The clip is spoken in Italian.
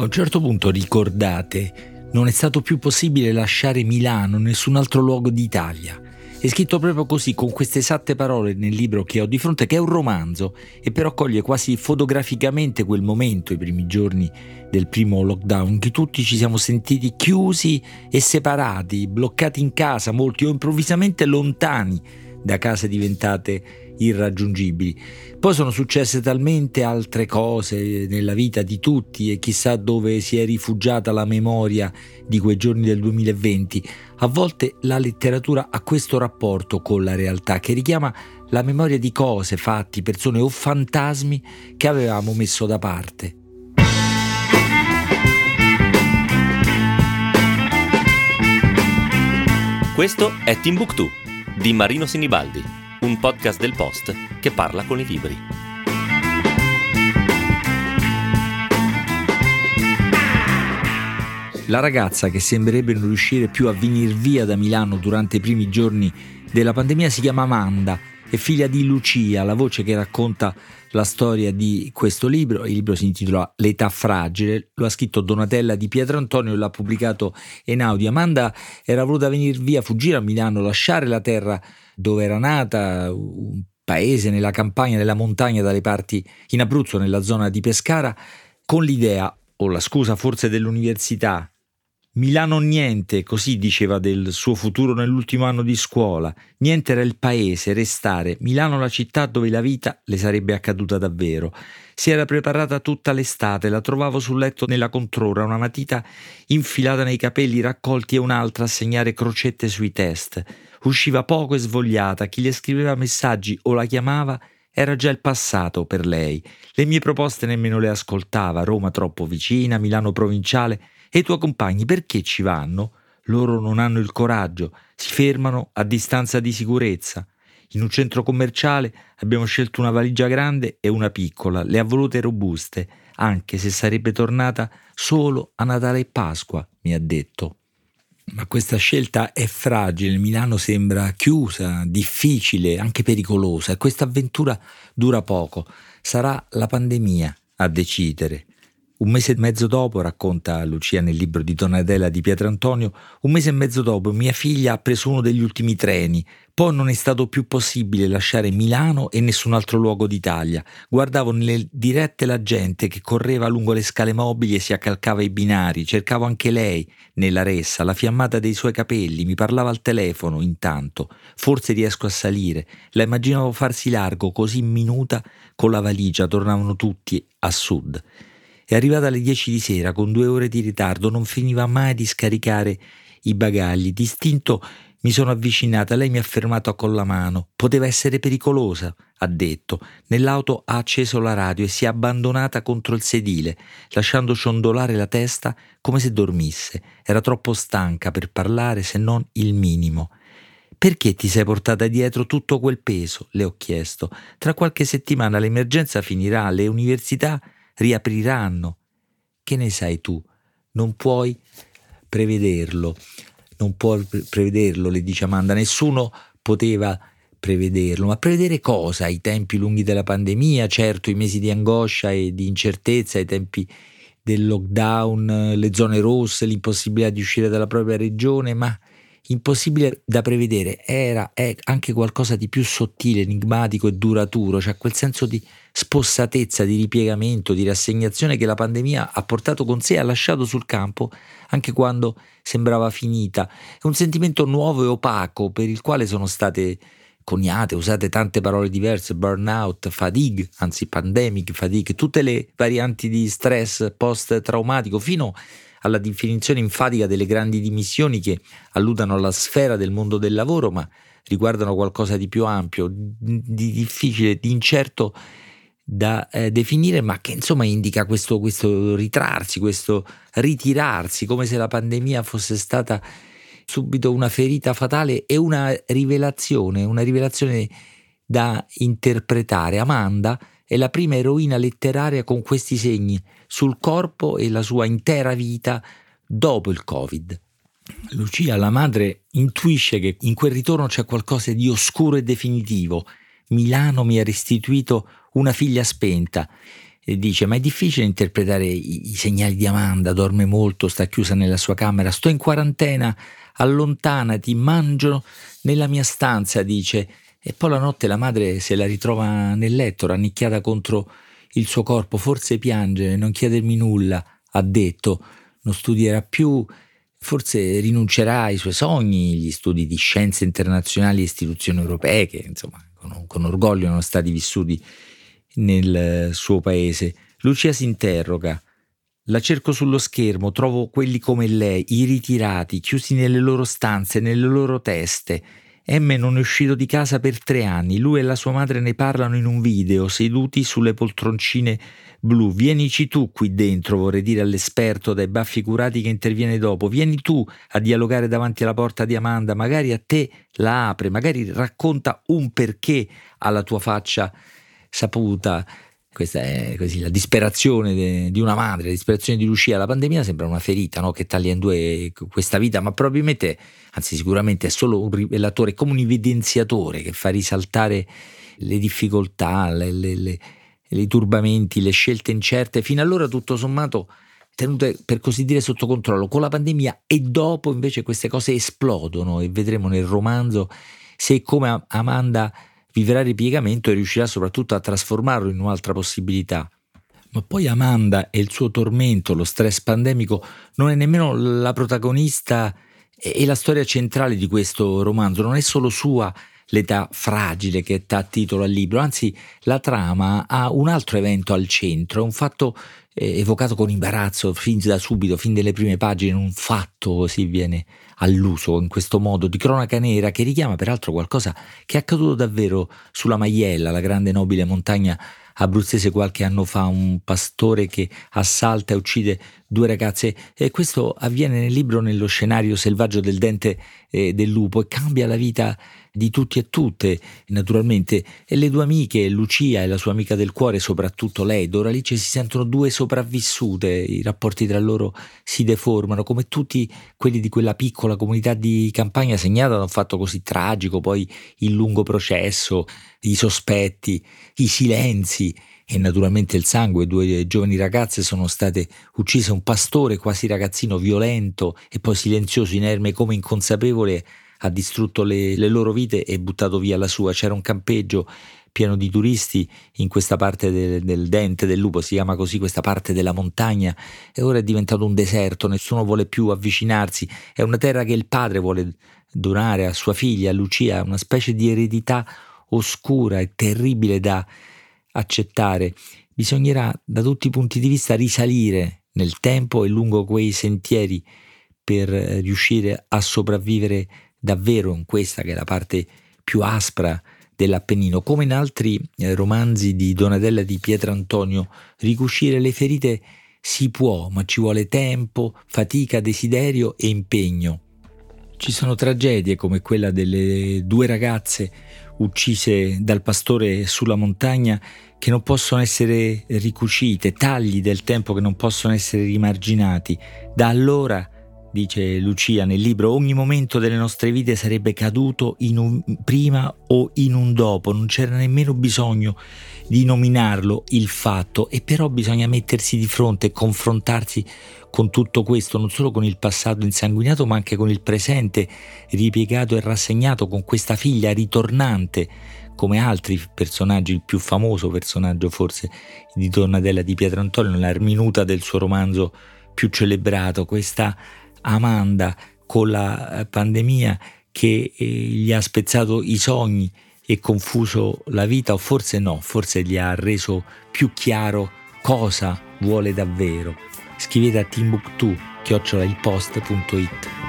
A un certo punto ricordate, non è stato più possibile lasciare Milano, nessun altro luogo d'Italia. È scritto proprio così, con queste esatte parole nel libro che ho di fronte, che è un romanzo e però coglie quasi fotograficamente quel momento, i primi giorni del primo lockdown, cui tutti ci siamo sentiti chiusi e separati, bloccati in casa, molti o improvvisamente lontani da case diventate irraggiungibili. Poi sono successe talmente altre cose nella vita di tutti e chissà dove si è rifugiata la memoria di quei giorni del 2020. A volte la letteratura ha questo rapporto con la realtà che richiama la memoria di cose, fatti, persone o fantasmi che avevamo messo da parte. Questo è Timbuktu di Marino Sinibaldi, un podcast del Post che parla con i libri. La ragazza che sembrerebbe non riuscire più a venire via da Milano durante i primi giorni della pandemia si chiama Amanda, è figlia di Lucia, la voce che racconta la storia di questo libro. Il libro si intitola L'età fragile, lo ha scritto Donatella di Pietrantonio e l'ha pubblicato Einaudi. Amanda era voluta venire via, fuggire a Milano, lasciare la terra dove era nata, un paese nella campagna, nella montagna, dalle parti in Abruzzo, nella zona di Pescara, con l'idea o la scusa forse dell'università Milano niente, così diceva del suo futuro nell'ultimo anno di scuola. Niente era il paese, restare. Milano la città dove la vita le sarebbe accaduta davvero. Si era preparata tutta l'estate, la trovavo sul letto nella controra, una matita infilata nei capelli raccolti e un'altra a segnare crocette sui test. Usciva poco e svogliata, chi le scriveva messaggi o la chiamava era già il passato per lei. Le mie proposte nemmeno le ascoltava, Roma troppo vicina, Milano provinciale e i tuoi compagni perché ci vanno? Loro non hanno il coraggio, si fermano a distanza di sicurezza. In un centro commerciale abbiamo scelto una valigia grande e una piccola, le ha volute robuste, anche se sarebbe tornata solo a Natale e Pasqua, mi ha detto. Ma questa scelta è fragile, Milano sembra chiusa, difficile, anche pericolosa e questa avventura dura poco. Sarà la pandemia a decidere. Un mese e mezzo dopo, racconta Lucia nel libro di Donatella di Pietrantonio, un mese e mezzo dopo mia figlia ha preso uno degli ultimi treni, poi non è stato più possibile lasciare Milano e nessun altro luogo d'Italia. Guardavo nelle dirette la gente che correva lungo le scale mobili e si accalcava ai binari, cercavo anche lei nella ressa, la fiammata dei suoi capelli, mi parlava al telefono intanto, forse riesco a salire, la immaginavo farsi largo così minuta con la valigia, tornavano tutti a sud. È arrivata alle 10 di sera con due ore di ritardo, non finiva mai di scaricare i bagagli. Distinto mi sono avvicinata, lei mi ha fermato con la mano. Poteva essere pericolosa, ha detto. Nell'auto ha acceso la radio e si è abbandonata contro il sedile, lasciando ciondolare la testa come se dormisse. Era troppo stanca per parlare se non il minimo. Perché ti sei portata dietro tutto quel peso? le ho chiesto. Tra qualche settimana l'emergenza finirà, le università riapriranno. Che ne sai tu? Non puoi prevederlo, non puoi prevederlo, le dice Amanda, nessuno poteva prevederlo, ma prevedere cosa? I tempi lunghi della pandemia, certo i mesi di angoscia e di incertezza, i tempi del lockdown, le zone rosse, l'impossibilità di uscire dalla propria regione, ma impossibile da prevedere, era è anche qualcosa di più sottile, enigmatico e duraturo, cioè quel senso di spossatezza, di ripiegamento, di rassegnazione che la pandemia ha portato con sé e ha lasciato sul campo anche quando sembrava finita. È un sentimento nuovo e opaco per il quale sono state coniate, usate tante parole diverse, burnout, fatigue, anzi pandemic, fatigue, tutte le varianti di stress post-traumatico fino a alla definizione enfatica delle grandi dimissioni che alludano alla sfera del mondo del lavoro, ma riguardano qualcosa di più ampio, di difficile, di incerto da eh, definire, ma che insomma indica questo, questo ritrarsi, questo ritirarsi, come se la pandemia fosse stata subito una ferita fatale e una rivelazione, una rivelazione da interpretare. Amanda è la prima eroina letteraria con questi segni sul corpo e la sua intera vita dopo il Covid. Lucia, la madre, intuisce che in quel ritorno c'è qualcosa di oscuro e definitivo. Milano mi ha restituito una figlia spenta e dice ma è difficile interpretare i, i segnali di Amanda, dorme molto, sta chiusa nella sua camera, sto in quarantena, allontanati, mangio nella mia stanza, dice, e poi la notte la madre se la ritrova nel letto, rannicchiata contro il suo corpo, forse piange, non chiedermi nulla, ha detto, non studierà più, forse rinuncerà ai suoi sogni, gli studi di scienze internazionali e istituzioni europee, che insomma con, con orgoglio erano stati vissuti nel suo paese. Lucia si interroga. La cerco sullo schermo, trovo quelli come lei, i ritirati, chiusi nelle loro stanze, nelle loro teste. M non è uscito di casa per tre anni, lui e la sua madre ne parlano in un video, seduti sulle poltroncine blu. Vienici tu qui dentro, vorrei dire all'esperto dai baffi curati che interviene dopo. Vieni tu a dialogare davanti alla porta di Amanda, magari a te la apre, magari racconta un perché alla tua faccia saputa. Questa è così, la disperazione de, di una madre, la disperazione di Lucia. La pandemia sembra una ferita no? che taglia in due questa vita, ma probabilmente, anzi sicuramente è solo un rivelatore, come un evidenziatore che fa risaltare le difficoltà, le, le, le, i turbamenti, le scelte incerte, fino allora tutto sommato tenute per così dire sotto controllo con la pandemia e dopo invece queste cose esplodono e vedremo nel romanzo se come Amanda vivrà ripiegamento e riuscirà soprattutto a trasformarlo in un'altra possibilità. Ma poi Amanda e il suo tormento, lo stress pandemico, non è nemmeno la protagonista e la storia centrale di questo romanzo, non è solo sua l'età fragile che dà titolo al libro, anzi la trama ha un altro evento al centro, un fatto evocato con imbarazzo fin da subito, fin dalle prime pagine, un fatto così viene all'uso in questo modo di cronaca nera che richiama peraltro qualcosa che è accaduto davvero sulla Maiella, la grande nobile montagna abruzzese qualche anno fa, un pastore che assalta e uccide due ragazze. E questo avviene nel libro nello scenario selvaggio del dente eh, del lupo e cambia la vita di tutti e tutte, naturalmente, e le due amiche, Lucia e la sua amica del cuore, soprattutto lei, Doralice, si sentono due sopravvissute, i rapporti tra loro si deformano, come tutti quelli di quella piccola comunità di campagna segnata da un fatto così tragico, poi il lungo processo, i sospetti, i silenzi e naturalmente il sangue. Due giovani ragazze sono state uccise, un pastore quasi ragazzino violento e poi silenzioso, inerme come inconsapevole ha distrutto le, le loro vite e buttato via la sua. C'era un campeggio pieno di turisti in questa parte del, del, dente del lupo, si chiama così questa parte della montagna, e ora è diventato un deserto, nessuno vuole più avvicinarsi, è una terra che il padre vuole donare a sua figlia, a Lucia, una specie di eredità oscura e terribile da accettare. Bisognerà da tutti i punti di vista risalire nel tempo e lungo quei sentieri per riuscire a sopravvivere davvero in questa che è la parte più aspra dell'Appennino, come in altri eh, romanzi di Donatella di Pietrantonio, ricucire le ferite si può, ma ci vuole tempo, fatica, desiderio e impegno. Ci sono tragedie come quella delle due ragazze uccise dal pastore sulla montagna che non possono essere ricucite, tagli del tempo che non possono essere rimarginati. Da allora dice Lucia nel libro, ogni momento delle nostre vite sarebbe caduto in un prima o in un dopo, non c'era nemmeno bisogno di nominarlo il fatto e però bisogna mettersi di fronte e confrontarsi con tutto questo, non solo con il passato insanguinato ma anche con il presente ripiegato e rassegnato, con questa figlia ritornante come altri personaggi, il più famoso personaggio forse di Donatella di Pietrantonio, la minuta del suo romanzo più celebrato, questa Amanda con la eh, pandemia che eh, gli ha spezzato i sogni e confuso la vita o forse no, forse gli ha reso più chiaro cosa vuole davvero. Scrivete a timbuktu chiocciolailpost.it